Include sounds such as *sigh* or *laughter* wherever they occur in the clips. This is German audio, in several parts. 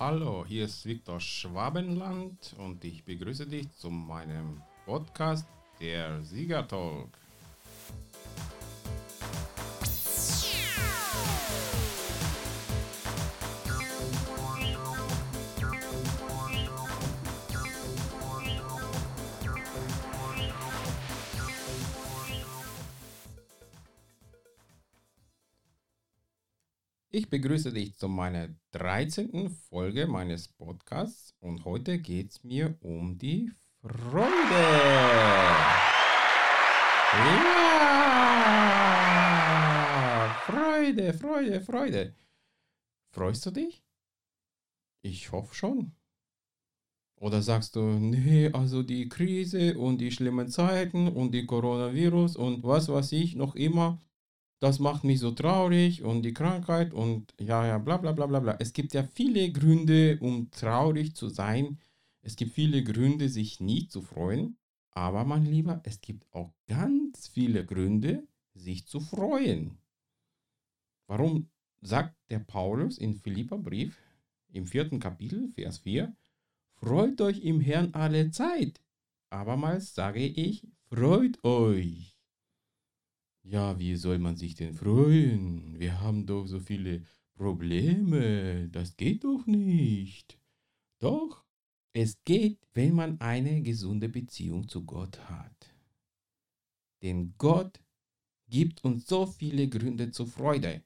Hallo, hier ist Viktor Schwabenland und ich begrüße dich zu meinem Podcast Der Siegertalk. Ich begrüße dich zu meiner 13. Folge meines Podcasts und heute geht es mir um die Freude. Ja! Freude, Freude, Freude. Freust du dich? Ich hoffe schon. Oder sagst du, nee, also die Krise und die schlimmen Zeiten und die Coronavirus und was weiß ich noch immer, das macht mich so traurig und die Krankheit und ja, ja, bla bla bla bla bla. Es gibt ja viele Gründe, um traurig zu sein. Es gibt viele Gründe, sich nicht zu freuen. Aber mein Lieber, es gibt auch ganz viele Gründe, sich zu freuen. Warum sagt der Paulus in Philipperbrief im vierten Kapitel, Vers 4, Freut euch im Herrn alle Zeit. Abermals sage ich, freut euch. Ja, wie soll man sich denn freuen? Wir haben doch so viele Probleme. Das geht doch nicht. Doch, es geht, wenn man eine gesunde Beziehung zu Gott hat. Denn Gott gibt uns so viele Gründe zur Freude.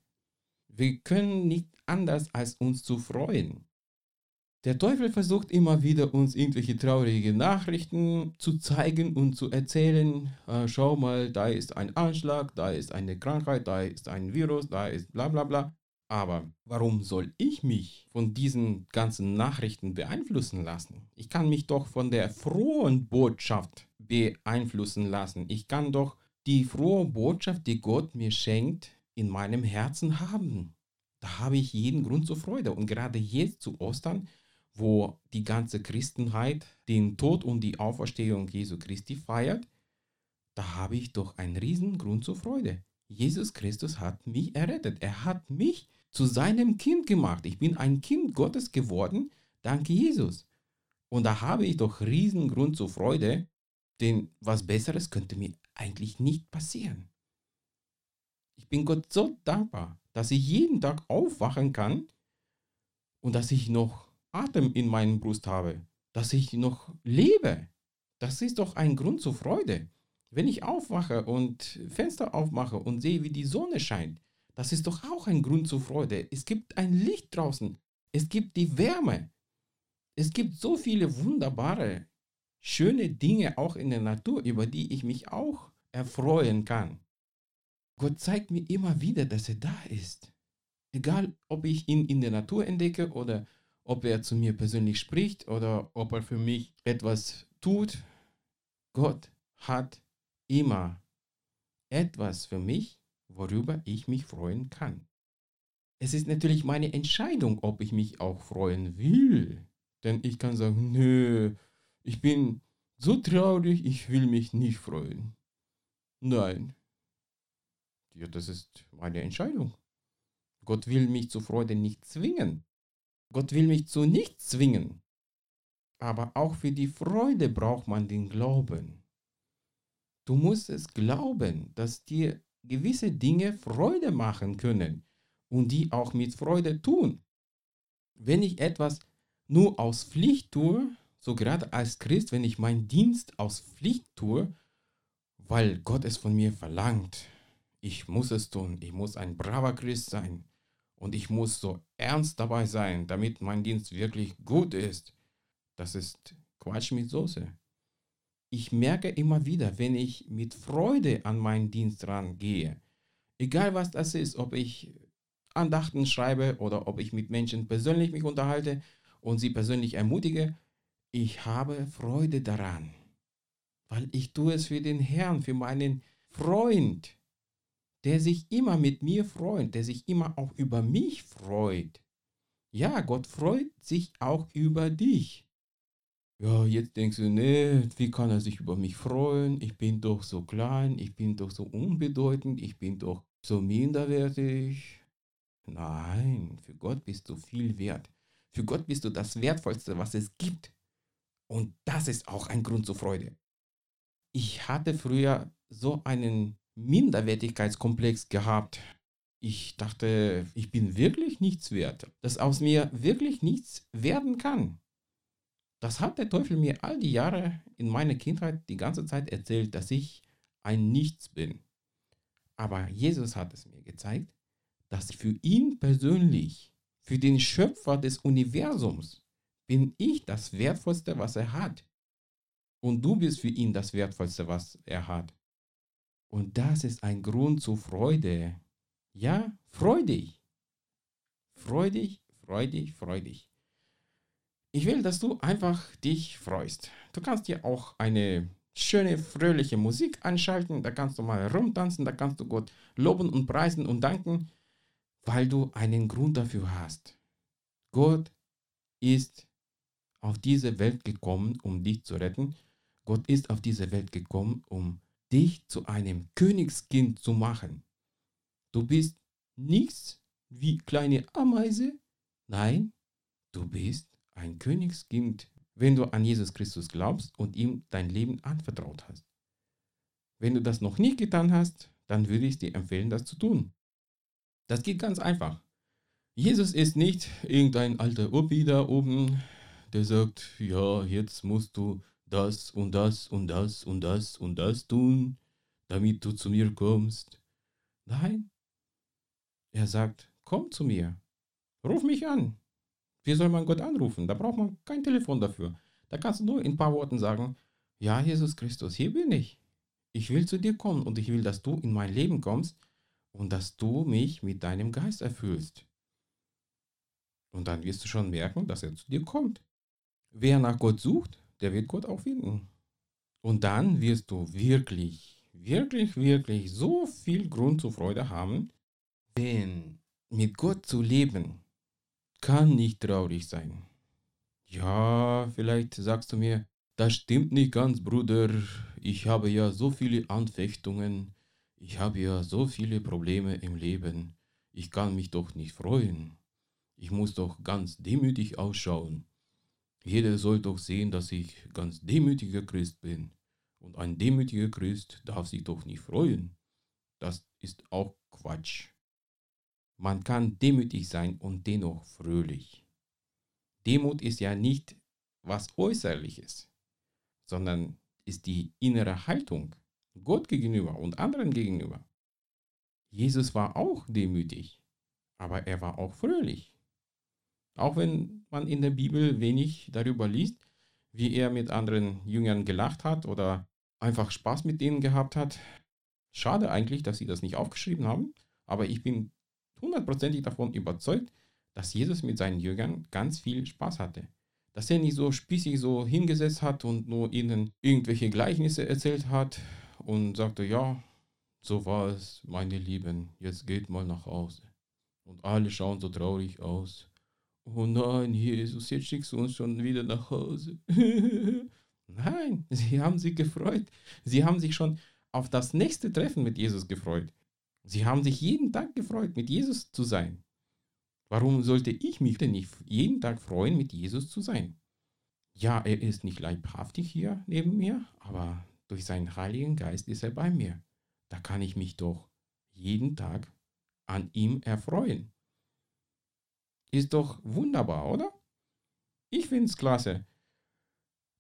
Wir können nicht anders als uns zu freuen. Der Teufel versucht immer wieder, uns irgendwelche traurigen Nachrichten zu zeigen und zu erzählen. Äh, schau mal, da ist ein Anschlag, da ist eine Krankheit, da ist ein Virus, da ist bla bla bla. Aber warum soll ich mich von diesen ganzen Nachrichten beeinflussen lassen? Ich kann mich doch von der frohen Botschaft beeinflussen lassen. Ich kann doch die frohe Botschaft, die Gott mir schenkt, in meinem Herzen haben. Da habe ich jeden Grund zur Freude. Und gerade jetzt zu Ostern wo die ganze Christenheit den Tod und die Auferstehung Jesu Christi feiert, da habe ich doch einen riesen Grund zur Freude. Jesus Christus hat mich errettet. Er hat mich zu seinem Kind gemacht. Ich bin ein Kind Gottes geworden, danke Jesus. Und da habe ich doch riesen Grund zur Freude, denn was Besseres könnte mir eigentlich nicht passieren. Ich bin Gott so dankbar, dass ich jeden Tag aufwachen kann und dass ich noch Atem in meinem Brust habe, dass ich noch lebe. Das ist doch ein Grund zur Freude. Wenn ich aufwache und Fenster aufmache und sehe, wie die Sonne scheint, das ist doch auch ein Grund zur Freude. Es gibt ein Licht draußen. Es gibt die Wärme. Es gibt so viele wunderbare, schöne Dinge auch in der Natur, über die ich mich auch erfreuen kann. Gott zeigt mir immer wieder, dass er da ist. Egal, ob ich ihn in der Natur entdecke oder ob er zu mir persönlich spricht oder ob er für mich etwas tut. Gott hat immer etwas für mich, worüber ich mich freuen kann. Es ist natürlich meine Entscheidung, ob ich mich auch freuen will. Denn ich kann sagen, nö, ich bin so traurig, ich will mich nicht freuen. Nein. Ja, das ist meine Entscheidung. Gott will mich zur Freude nicht zwingen. Gott will mich zu nichts zwingen. Aber auch für die Freude braucht man den Glauben. Du musst es glauben, dass dir gewisse Dinge Freude machen können und die auch mit Freude tun. Wenn ich etwas nur aus Pflicht tue, so gerade als Christ, wenn ich meinen Dienst aus Pflicht tue, weil Gott es von mir verlangt, ich muss es tun, ich muss ein braver Christ sein, und ich muss so ernst dabei sein, damit mein Dienst wirklich gut ist. Das ist Quatsch mit Soße. Ich merke immer wieder, wenn ich mit Freude an meinen Dienst rangehe, egal was das ist, ob ich Andachten schreibe oder ob ich mit Menschen persönlich mich unterhalte und sie persönlich ermutige, ich habe Freude daran, weil ich tue es für den Herrn, für meinen Freund, der sich immer mit mir freut, der sich immer auch über mich freut. Ja, Gott freut sich auch über dich. Ja, jetzt denkst du, nee, wie kann er sich über mich freuen? Ich bin doch so klein, ich bin doch so unbedeutend, ich bin doch so minderwertig. Nein, für Gott bist du viel wert. Für Gott bist du das Wertvollste, was es gibt. Und das ist auch ein Grund zur Freude. Ich hatte früher so einen Minderwertigkeitskomplex gehabt. Ich dachte, ich bin wirklich nichts wert, dass aus mir wirklich nichts werden kann. Das hat der Teufel mir all die Jahre in meiner Kindheit die ganze Zeit erzählt, dass ich ein Nichts bin. Aber Jesus hat es mir gezeigt, dass für ihn persönlich, für den Schöpfer des Universums, bin ich das Wertvollste, was er hat. Und du bist für ihn das Wertvollste, was er hat. Und das ist ein Grund zur Freude. Ja, freudig. Freudig, freudig, freudig. Ich will, dass du einfach dich freust. Du kannst dir auch eine schöne, fröhliche Musik anschalten. Da kannst du mal rumtanzen, da kannst du Gott loben und preisen und danken, weil du einen Grund dafür hast. Gott ist auf diese Welt gekommen, um dich zu retten. Gott ist auf diese Welt gekommen, um dich zu einem Königskind zu machen. Du bist nichts wie kleine Ameise. Nein, du bist ein Königskind wenn du an Jesus Christus glaubst und ihm dein Leben anvertraut hast. Wenn du das noch nie getan hast, dann würde ich dir empfehlen, das zu tun. Das geht ganz einfach. Jesus ist nicht irgendein alter Opi da oben, der sagt, ja, jetzt musst du das und das und das und das und das tun, damit du zu mir kommst. Nein, er sagt, komm zu mir, ruf mich an, wie soll man Gott anrufen? Da braucht man kein Telefon dafür. Da kannst du nur in ein paar Worten sagen, ja, Jesus Christus, hier bin ich. Ich will zu dir kommen und ich will, dass du in mein Leben kommst und dass du mich mit deinem Geist erfüllst. Und dann wirst du schon merken, dass er zu dir kommt. Wer nach Gott sucht, der wird Gott auch finden. Und dann wirst du wirklich, wirklich, wirklich so viel Grund zur Freude haben, denn mit Gott zu leben, kann nicht traurig sein. Ja, vielleicht sagst du mir, das stimmt nicht ganz, Bruder. Ich habe ja so viele Anfechtungen. Ich habe ja so viele Probleme im Leben. Ich kann mich doch nicht freuen. Ich muss doch ganz demütig ausschauen. Jeder soll doch sehen, dass ich ganz demütiger Christ bin. Und ein demütiger Christ darf sich doch nicht freuen. Das ist auch Quatsch. Man kann demütig sein und dennoch fröhlich. Demut ist ja nicht was Äußerliches, sondern ist die innere Haltung Gott gegenüber und anderen gegenüber. Jesus war auch demütig, aber er war auch fröhlich. Auch wenn man in der Bibel wenig darüber liest, wie er mit anderen Jüngern gelacht hat oder einfach Spaß mit denen gehabt hat. Schade eigentlich, dass sie das nicht aufgeschrieben haben, aber ich bin hundertprozentig davon überzeugt, dass Jesus mit seinen Jüngern ganz viel Spaß hatte. Dass er nicht so spießig so hingesetzt hat und nur ihnen irgendwelche Gleichnisse erzählt hat und sagte, ja, so war es, meine Lieben, jetzt geht mal nach Hause. Und alle schauen so traurig aus. Oh nein, Jesus, jetzt schickst du uns schon wieder nach Hause. *laughs* nein, sie haben sich gefreut. Sie haben sich schon auf das nächste Treffen mit Jesus gefreut. Sie haben sich jeden Tag gefreut, mit Jesus zu sein. Warum sollte ich mich denn nicht jeden Tag freuen, mit Jesus zu sein? Ja, er ist nicht leibhaftig hier neben mir, aber durch seinen Heiligen Geist ist er bei mir. Da kann ich mich doch jeden Tag an ihm erfreuen. Ist doch wunderbar, oder? Ich finde es klasse.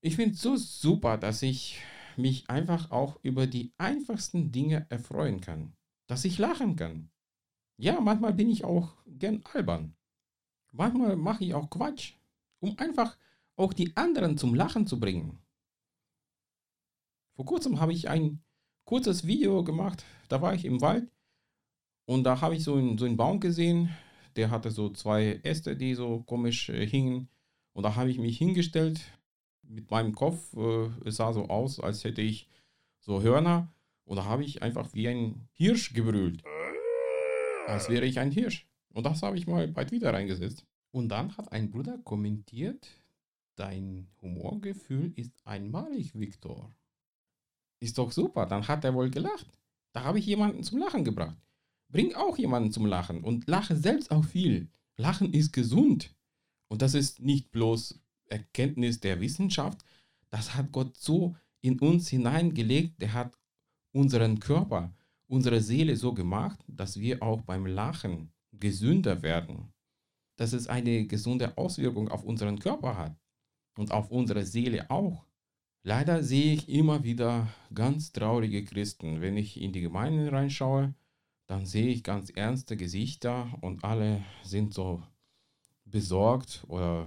Ich finde es so super, dass ich mich einfach auch über die einfachsten Dinge erfreuen kann dass ich lachen kann. Ja, manchmal bin ich auch gern albern. Manchmal mache ich auch Quatsch, um einfach auch die anderen zum Lachen zu bringen. Vor kurzem habe ich ein kurzes Video gemacht, da war ich im Wald und da habe ich so einen, so einen Baum gesehen, der hatte so zwei Äste, die so komisch äh, hingen und da habe ich mich hingestellt mit meinem Kopf, äh, es sah so aus, als hätte ich so Hörner und da habe ich einfach wie ein Hirsch gebrüllt. Als wäre ich ein Hirsch. Und das habe ich mal bald wieder reingesetzt. Und dann hat ein Bruder kommentiert, dein Humorgefühl ist einmalig, Viktor. Ist doch super, dann hat er wohl gelacht. Da habe ich jemanden zum Lachen gebracht. Bring auch jemanden zum Lachen und lache selbst auch viel. Lachen ist gesund. Und das ist nicht bloß Erkenntnis der Wissenschaft, das hat Gott so in uns hineingelegt, der hat unseren Körper, unsere Seele so gemacht, dass wir auch beim Lachen gesünder werden. Dass es eine gesunde Auswirkung auf unseren Körper hat und auf unsere Seele auch. Leider sehe ich immer wieder ganz traurige Christen. Wenn ich in die Gemeinden reinschaue, dann sehe ich ganz ernste Gesichter und alle sind so besorgt oder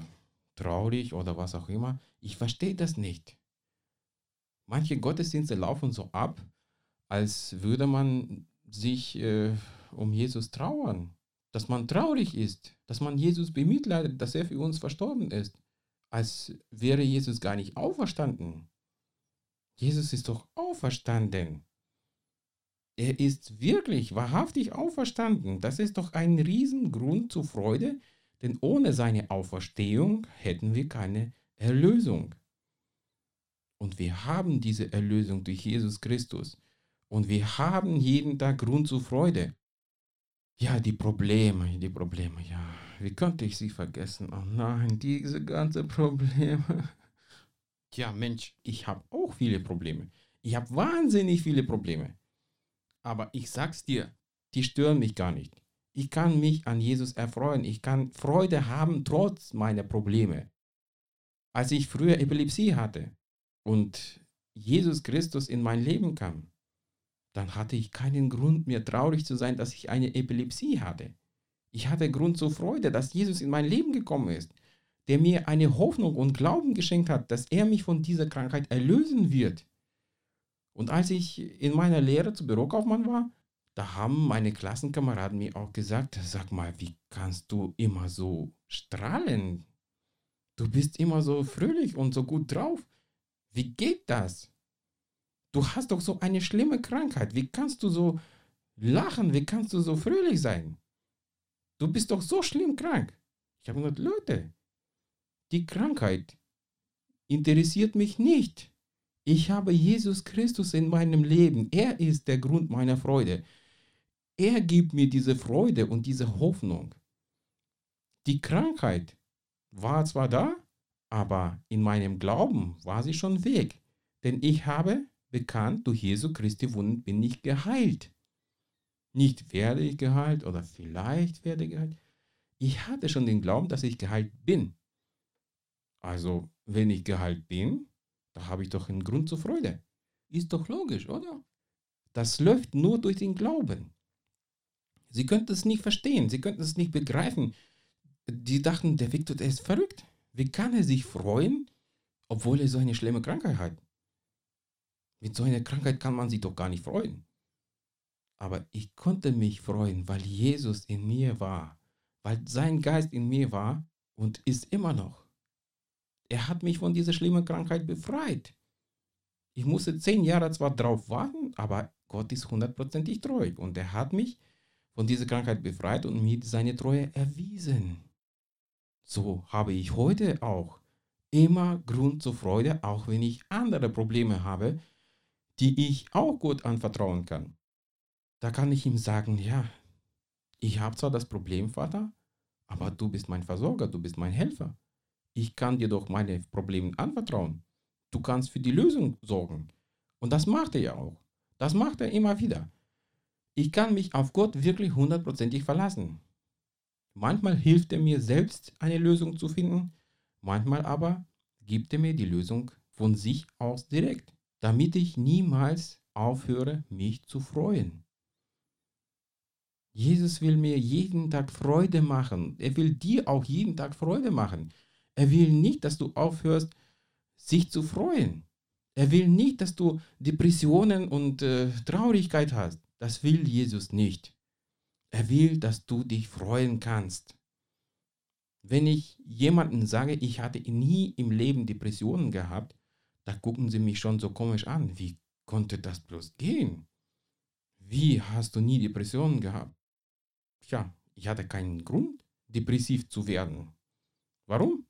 traurig oder was auch immer. Ich verstehe das nicht. Manche Gottesdienste laufen so ab, als würde man sich äh, um Jesus trauern, dass man traurig ist, dass man Jesus bemitleidet, dass er für uns verstorben ist als wäre Jesus gar nicht auferstanden. Jesus ist doch auferstanden. Er ist wirklich, wahrhaftig auferstanden. Das ist doch ein Riesengrund zur Freude, denn ohne seine Auferstehung hätten wir keine Erlösung. Und wir haben diese Erlösung durch Jesus Christus. Und wir haben jeden Tag Grund zur Freude. Ja, die Probleme, die Probleme, ja. Wie konnte ich sie vergessen? Oh nein, diese ganze Probleme. *laughs* Tja, Mensch, ich habe auch viele Probleme. Ich habe wahnsinnig viele Probleme. Aber ich sag's dir, die stören mich gar nicht. Ich kann mich an Jesus erfreuen. Ich kann Freude haben trotz meiner Probleme. Als ich früher Epilepsie hatte und Jesus Christus in mein Leben kam, dann hatte ich keinen Grund mehr traurig zu sein, dass ich eine Epilepsie hatte. Ich hatte Grund zur Freude, dass Jesus in mein Leben gekommen ist, der mir eine Hoffnung und Glauben geschenkt hat, dass er mich von dieser Krankheit erlösen wird. Und als ich in meiner Lehre zu Bürokaufmann war, da haben meine Klassenkameraden mir auch gesagt, sag mal, wie kannst du immer so strahlen? Du bist immer so fröhlich und so gut drauf. Wie geht das? Du hast doch so eine schlimme Krankheit. Wie kannst du so lachen? Wie kannst du so fröhlich sein? Du bist doch so schlimm krank. Ich habe gesagt, Leute, die Krankheit interessiert mich nicht. Ich habe Jesus Christus in meinem Leben. Er ist der Grund meiner Freude. Er gibt mir diese Freude und diese Hoffnung. Die Krankheit war zwar da, aber in meinem Glauben war sie schon weg. Denn ich habe bekannt, durch Jesu Christi Wunden bin ich geheilt. Nicht werde ich geheilt oder vielleicht werde ich geheilt. Ich hatte schon den Glauben, dass ich geheilt bin. Also, wenn ich geheilt bin, da habe ich doch einen Grund zur Freude. Ist doch logisch, oder? Das läuft nur durch den Glauben. Sie könnten es nicht verstehen, sie könnten es nicht begreifen. Die dachten, der Viktor, der ist verrückt. Wie kann er sich freuen, obwohl er so eine schlimme Krankheit hat? Mit so einer Krankheit kann man sich doch gar nicht freuen. Aber ich konnte mich freuen, weil Jesus in mir war, weil sein Geist in mir war und ist immer noch. Er hat mich von dieser schlimmen Krankheit befreit. Ich musste zehn Jahre zwar drauf warten, aber Gott ist hundertprozentig treu und er hat mich von dieser Krankheit befreit und mir seine Treue erwiesen. So habe ich heute auch immer Grund zur Freude, auch wenn ich andere Probleme habe, die ich auch gut anvertrauen kann. Da kann ich ihm sagen, ja, ich habe zwar das Problem, Vater, aber du bist mein Versorger, du bist mein Helfer. Ich kann dir doch meine Probleme anvertrauen. Du kannst für die Lösung sorgen. Und das macht er ja auch. Das macht er immer wieder. Ich kann mich auf Gott wirklich hundertprozentig verlassen. Manchmal hilft er mir selbst, eine Lösung zu finden, manchmal aber gibt er mir die Lösung von sich aus direkt, damit ich niemals aufhöre, mich zu freuen. Jesus will mir jeden Tag Freude machen. Er will dir auch jeden Tag Freude machen. Er will nicht, dass du aufhörst, sich zu freuen. Er will nicht, dass du Depressionen und äh, Traurigkeit hast. Das will Jesus nicht. Er will, dass du dich freuen kannst. Wenn ich jemanden sage, ich hatte nie im Leben Depressionen gehabt, da gucken sie mich schon so komisch an. Wie konnte das bloß gehen? Wie hast du nie Depressionen gehabt? Tja, ich hatte keinen Grund, depressiv zu werden. Warum?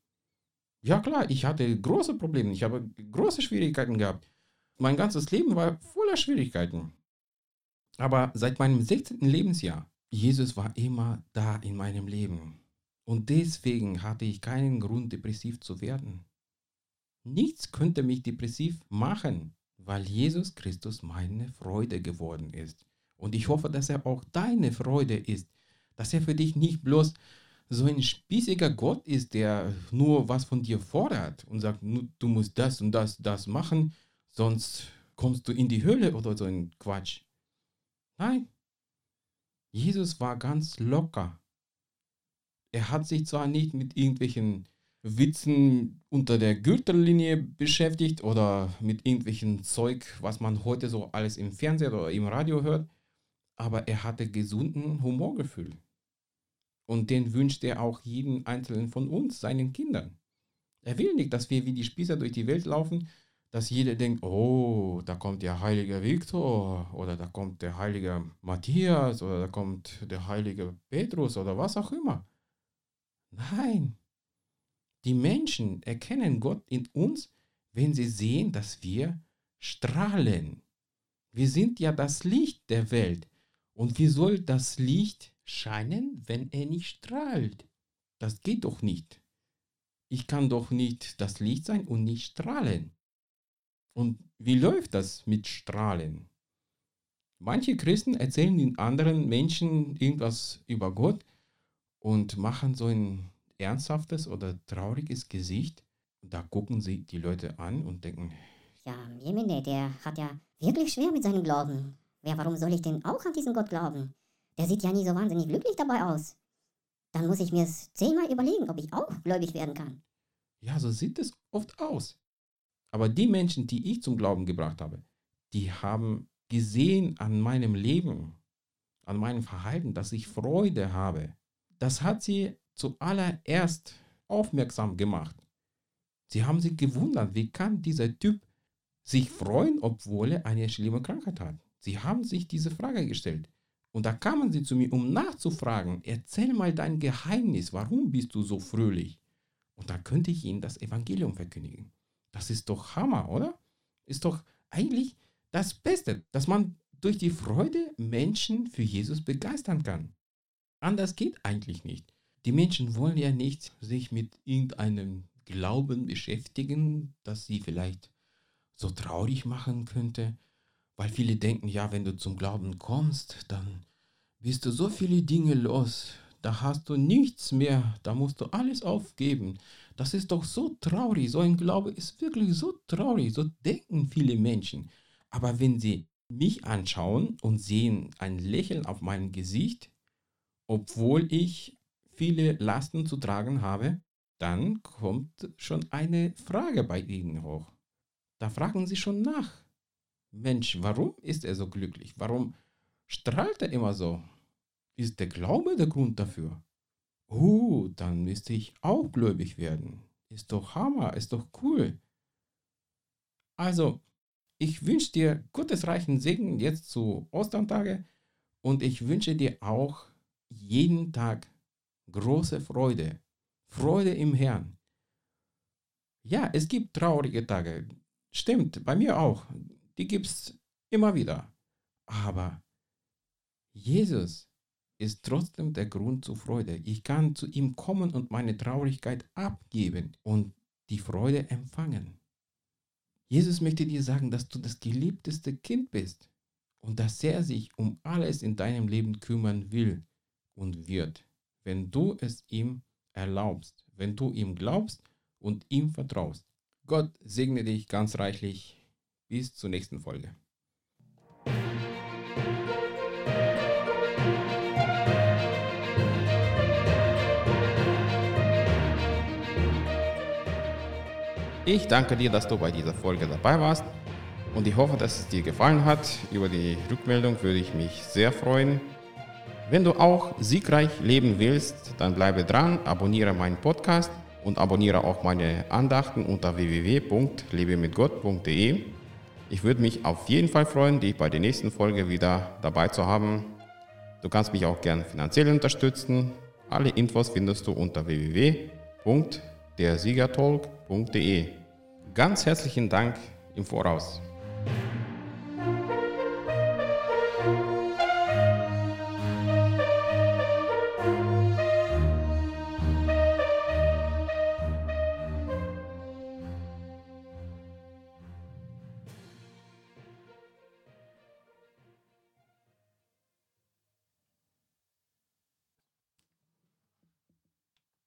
Ja klar, ich hatte große Probleme, ich habe große Schwierigkeiten gehabt. Mein ganzes Leben war voller Schwierigkeiten. Aber seit meinem 16. Lebensjahr, Jesus war immer da in meinem Leben. Und deswegen hatte ich keinen Grund, depressiv zu werden. Nichts könnte mich depressiv machen, weil Jesus Christus meine Freude geworden ist. Und ich hoffe, dass er auch deine Freude ist, dass er für dich nicht bloß so ein spießiger Gott ist, der nur was von dir fordert und sagt, du musst das und das, das machen, sonst kommst du in die Hölle oder so ein Quatsch. Nein, Jesus war ganz locker. Er hat sich zwar nicht mit irgendwelchen Witzen unter der Gürtellinie beschäftigt oder mit irgendwelchen Zeug, was man heute so alles im Fernsehen oder im Radio hört, aber er hatte gesunden Humorgefühl. Und den wünscht er auch jeden einzelnen von uns, seinen Kindern. Er will nicht, dass wir wie die Spießer durch die Welt laufen, dass jeder denkt, oh, da kommt der heilige Viktor oder da kommt der heilige Matthias oder da kommt der heilige Petrus oder was auch immer. Nein, die Menschen erkennen Gott in uns, wenn sie sehen, dass wir strahlen. Wir sind ja das Licht der Welt. Und wie soll das Licht scheinen, wenn er nicht strahlt? Das geht doch nicht. Ich kann doch nicht das Licht sein und nicht strahlen. Und wie läuft das mit Strahlen? Manche Christen erzählen den anderen Menschen irgendwas über Gott und machen so ein ernsthaftes oder trauriges Gesicht. Da gucken sie die Leute an und denken, ja, Jemine, der hat ja wirklich schwer mit seinem Glauben. Ja, warum soll ich denn auch an diesen Gott glauben? Der sieht ja nie so wahnsinnig glücklich dabei aus. Dann muss ich mir es zehnmal überlegen, ob ich auch gläubig werden kann. Ja, so sieht es oft aus. Aber die Menschen, die ich zum Glauben gebracht habe, die haben gesehen an meinem Leben, an meinem Verhalten, dass ich Freude habe. Das hat sie zuallererst aufmerksam gemacht. Sie haben sich gewundert, wie kann dieser Typ sich freuen, obwohl er eine schlimme Krankheit hat. Sie haben sich diese Frage gestellt. Und da kamen sie zu mir, um nachzufragen, erzähl mal dein Geheimnis, warum bist du so fröhlich? Und da könnte ich ihnen das Evangelium verkündigen. Das ist doch Hammer, oder? Ist doch eigentlich das Beste, dass man durch die Freude Menschen für Jesus begeistern kann. Anders geht eigentlich nicht. Die Menschen wollen ja nicht sich mit irgendeinem Glauben beschäftigen, das sie vielleicht so traurig machen könnte, weil viele denken, ja, wenn du zum Glauben kommst, dann bist du so viele Dinge los, da hast du nichts mehr, da musst du alles aufgeben. Das ist doch so traurig, so ein Glaube ist wirklich so traurig, so denken viele Menschen. Aber wenn sie mich anschauen und sehen ein Lächeln auf meinem Gesicht, obwohl ich viele Lasten zu tragen habe, dann kommt schon eine Frage bei Ihnen hoch. Da fragen Sie schon nach. Mensch, warum ist er so glücklich? Warum strahlt er immer so? Ist der Glaube der Grund dafür? Oh, dann müsste ich auch gläubig werden. Ist doch Hammer, ist doch cool. Also, ich wünsche dir gottesreichen Segen jetzt zu Osterntage und ich wünsche dir auch jeden Tag große Freude, Freude im Herrn. Ja, es gibt traurige Tage. Stimmt, bei mir auch. Die gibt es immer wieder. Aber Jesus ist trotzdem der Grund zur Freude. Ich kann zu ihm kommen und meine Traurigkeit abgeben und die Freude empfangen. Jesus möchte dir sagen, dass du das geliebteste Kind bist und dass er sich um alles in deinem Leben kümmern will und wird wenn du es ihm erlaubst, wenn du ihm glaubst und ihm vertraust. Gott segne dich ganz reichlich. Bis zur nächsten Folge. Ich danke dir, dass du bei dieser Folge dabei warst und ich hoffe, dass es dir gefallen hat. Über die Rückmeldung würde ich mich sehr freuen. Wenn du auch siegreich leben willst, dann bleibe dran, abonniere meinen Podcast und abonniere auch meine Andachten unter www.lebemitgott.de. Ich würde mich auf jeden Fall freuen, dich bei der nächsten Folge wieder dabei zu haben. Du kannst mich auch gern finanziell unterstützen. Alle Infos findest du unter www.dersiegertalk.de. Ganz herzlichen Dank im Voraus.